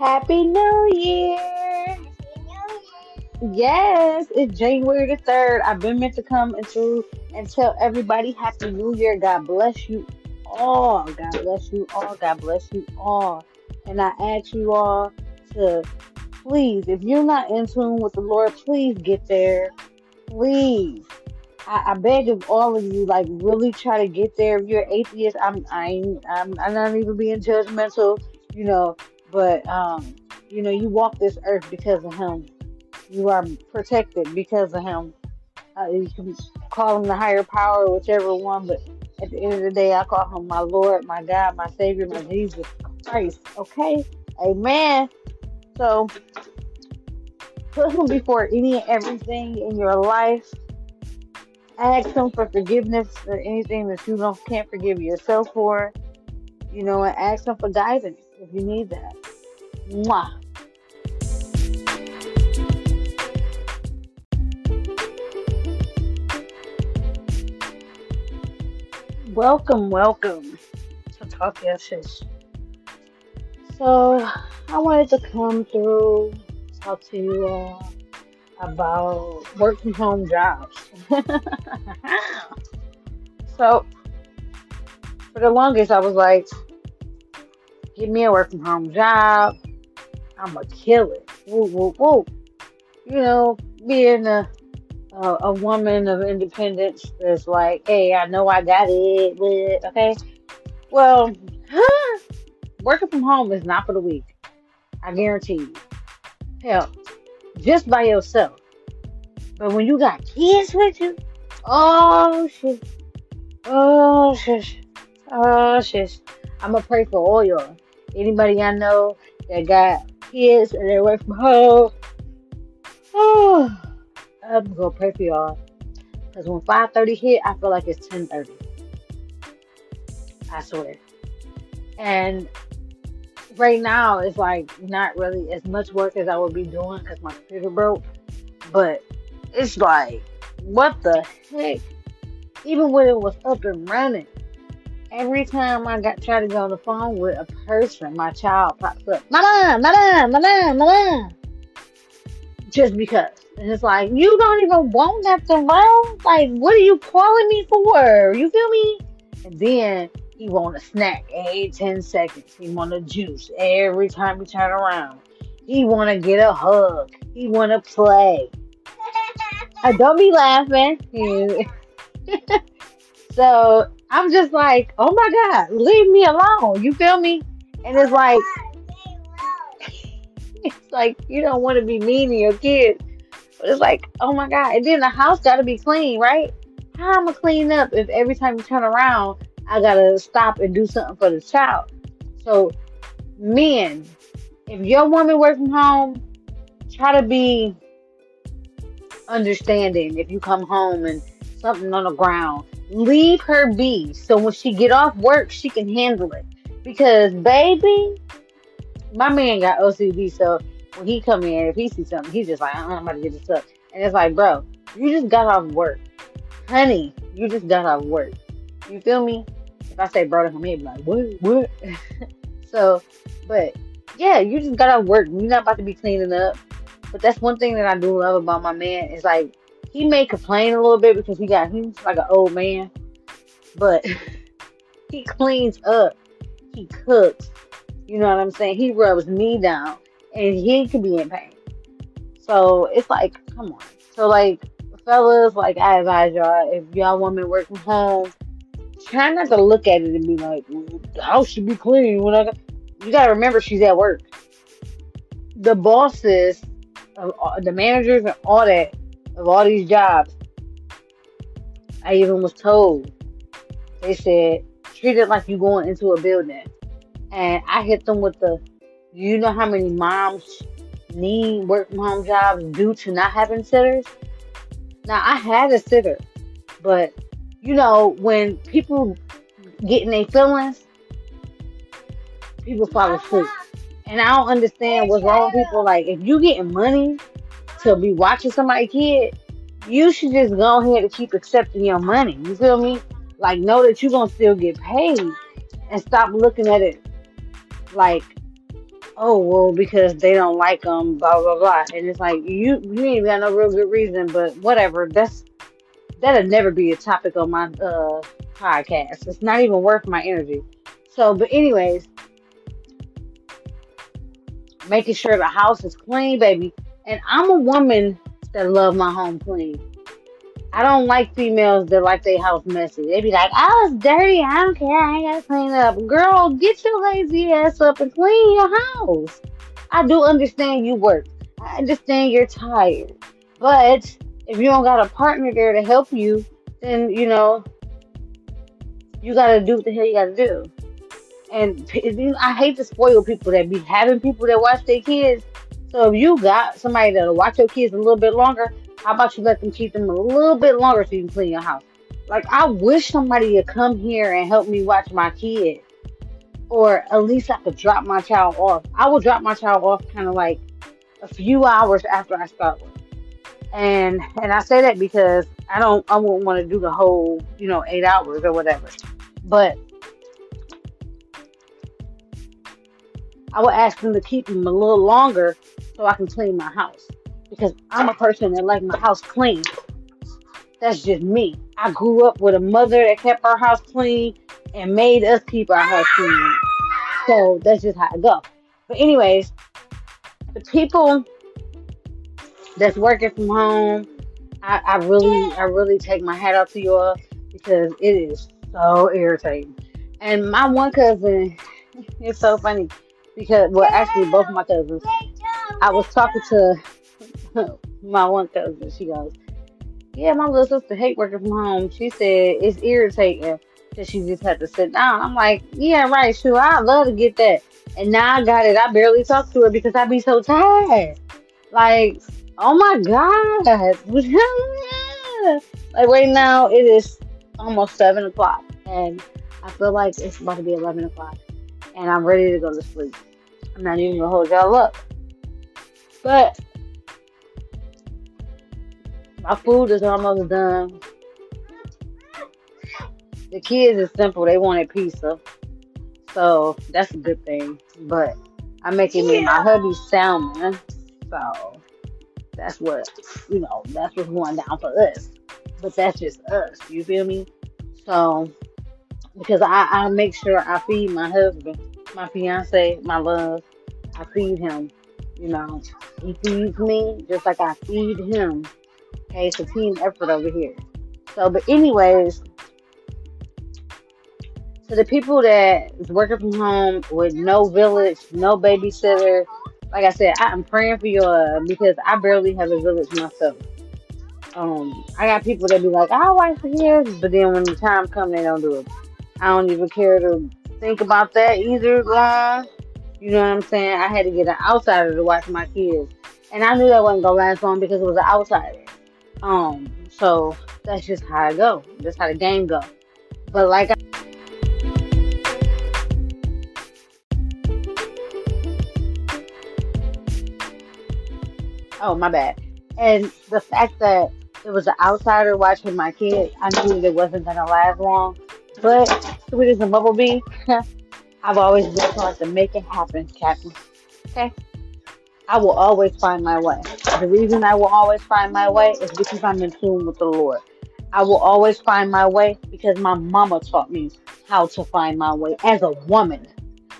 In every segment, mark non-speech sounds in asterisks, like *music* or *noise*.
Happy New Year! Yes, it's January the 3rd. I've been meant to come into and tell everybody Happy New Year. God bless you all. God bless you all. God bless you all. And I ask you all to please, if you're not in tune with the Lord, please get there. Please. I, I beg of all of you, like really try to get there. If you're atheist, I'm I I'm I'm not even being judgmental, you know, but um, you know, you walk this earth because of him. You are protected because of him. Uh, you can call him the higher power, whichever one, but at the end of the day, I call him my Lord, my God, my Savior, my Jesus Christ. Okay? Amen. So put him before any and everything in your life. Ask him for forgiveness for anything that you don't can't forgive yourself for. You know, and ask him for guidance if you need that. Mwah. Welcome, welcome to Talk Shish. So, I wanted to come through, talk to you all about work from home jobs. *laughs* so, for the longest, I was like, give me a work from home job. I'm going to kill it. Woo, woo, woo. You know, being a a, a woman of independence is like, hey, I know I got it, but okay. Well, working from home is not for the weak. I guarantee you. Hell, just by yourself. But when you got kids with you, oh shit, oh shit, oh shit. I'ma pray for all y'all. Anybody I know that got kids and they're away from home. Oh. I'm gonna pray for y'all. Cause when 5:30 hit, I feel like it's 10:30. I swear. And right now it's like not really as much work as I would be doing because my computer broke. But it's like, what the heck? Even when it was up and running, every time I got try to get on the phone with a person, my child pops up, Mama, Mama, Mama, Mama. Just because. And it's like, you don't even want nothing wrong. Like, what are you calling me for? You feel me? And then he want a snack every 10 seconds. He want a juice every time he turn around. He want to get a hug. He want to play. I *laughs* don't be laughing. *laughs* so I'm just like, oh my God, leave me alone. You feel me? And it's like, *laughs* it's like you don't want to be mean to your kids. But it's like, oh my God. And then the house got to be clean, right? How am I clean up if every time you turn around, I got to stop and do something for the child? So, men, if your woman works from home, try to be understanding if you come home and something on the ground. Leave her be. So when she get off work, she can handle it. Because baby, my man got OCD, so when he come in, if he sees something, he's just like, uh-uh, I'm about to get this up. And it's like, bro, you just got off work. Honey, you just got off work. You feel me? If I say bro to him, he'd be like, what? What? *laughs* so, but yeah, you just got off work. You're not about to be cleaning up. But that's one thing that I do love about my man is like he may complain a little bit because he got he's like an old man, but *laughs* he cleans up, he cooks. You know what I'm saying? He rubs me down and he could be in pain. So it's like, come on. So like, fellas, like I advise y'all, if y'all women work from home, try not to look at it and be like, the house should be clean. When I you gotta remember she's at work. The bosses, uh, the managers, and all that of all these jobs. I even was told. They said treat it like you going into a building, and I hit them with the you know how many moms need work from home jobs due to not having sitters? Now, I had a sitter, but you know, when people get in their feelings, people fall asleep. And I don't understand what's wrong with people. Like, if you getting money to be watching somebody kid, you should just go ahead and keep accepting your money. You feel me? Like, know that you're gonna still get paid, and stop looking at it like oh well because they don't like them, blah blah blah, and it's like you you ain't got no real good reason, but whatever. That's that'll never be a topic on my uh podcast. It's not even worth my energy. So, but anyways, making sure the house is clean, baby. And I'm a woman that love my home clean. I don't like females that like their house messy. They be like, "Oh, it's dirty. I don't care. I ain't gotta clean up." Girl, get your lazy ass up and clean your house. I do understand you work. I understand you're tired, but if you don't got a partner there to help you, then you know you gotta do what the hell you gotta do. And I hate to spoil people that be having people that watch their kids. So if you got somebody that'll watch your kids a little bit longer, how about you let them keep them a little bit longer so you can clean your house? Like I wish somebody would come here and help me watch my kids. or at least I could drop my child off. I will drop my child off kind of like a few hours after I start work. And and I say that because I don't I won't want to do the whole you know eight hours or whatever. But I would ask them to keep them a little longer so I can clean my house because I'm a person that like my house clean. That's just me. I grew up with a mother that kept our house clean and made us keep our house clean. So that's just how it go. But anyways, the people that's working from home, I, I really, I really take my hat off to y'all because it is so irritating. And my one cousin, *laughs* it's so funny because, well, actually, both my cousins. I was talking to *laughs* my one cousin. She goes, "Yeah, my little sister hate working from home." She said it's irritating that she just had to sit down. I'm like, "Yeah, right, sure. I love to get that." And now I got it. I barely talk to her because I be so tired. Like, oh my god. *laughs* like right now it is almost seven o'clock and I feel like it's about to be eleven o'clock and I'm ready to go to sleep. I'm not even gonna hold y'all up. But my food is almost done. The kids is simple, they wanted pizza. So that's a good thing. But I'm making me my hubby salmon. So that's what you know, that's what's going down for us. But that's just us, you feel me? So because I, I make sure I feed my husband, my fiance, my love. I feed him. You know, he feeds me just like I feed him. Okay, it's a team effort over here. So, but anyways, to the people that is working from home with no village, no babysitter, like I said, I am praying for you because I barely have a village myself. Um, I got people that be like, I'll wife for years, but then when the time comes, they don't do it. I don't even care to think about that either long. You know what I'm saying? I had to get an outsider to watch my kids. And I knew that wasn't gonna last long because it was an outsider. Um, so that's just how I go. That's how the game go. But like I oh my bad. And the fact that it was an outsider watching my kids, I knew that it wasn't gonna last long. But sweet as a bumblebee, *laughs* I've always worked hard to make it happen, Captain. Okay? I will always find my way. The reason I will always find my way is because I'm in tune with the Lord. I will always find my way because my mama taught me how to find my way as a woman.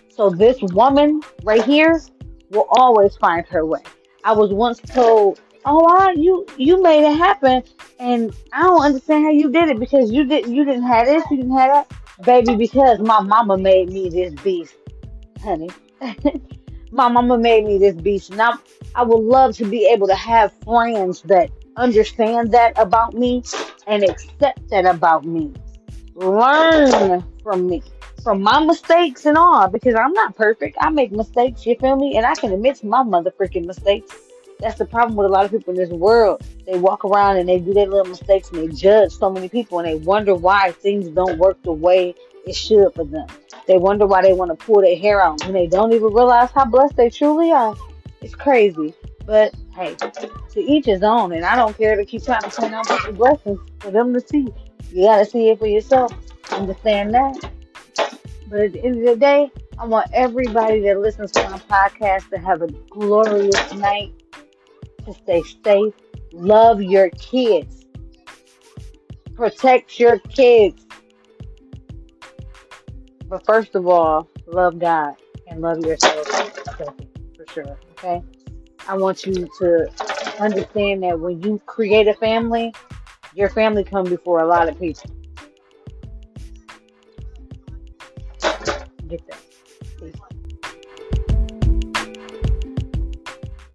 So this woman right here will always find her way. I was once told, "Oh, I, you you made it happen," and I don't understand how you did it because you did you didn't have this, you didn't have that, baby. Because my mama made me this beast, honey. *laughs* my mama made me this beast, and I I would love to be able to have friends that understand that about me and accept that about me. Learn from me, from my mistakes and all, because I'm not perfect. I make mistakes, you feel me? And I can admit to my mother mistakes. That's the problem with a lot of people in this world. They walk around and they do their little mistakes and they judge so many people and they wonder why things don't work the way it should for them. They wonder why they want to pull their hair out and they don't even realize how blessed they truly are. It's crazy. But hey, to each his own, and I don't care to keep trying to point out the blessings for them to see. You gotta see it for yourself. Understand that. But at the end of the day, I want everybody that listens to my podcast to have a glorious night, to stay safe, love your kids, protect your kids. But first of all, love God and love yourself for sure. Okay? I want you to understand that when you create a family, your family comes before a lot of people. Get that.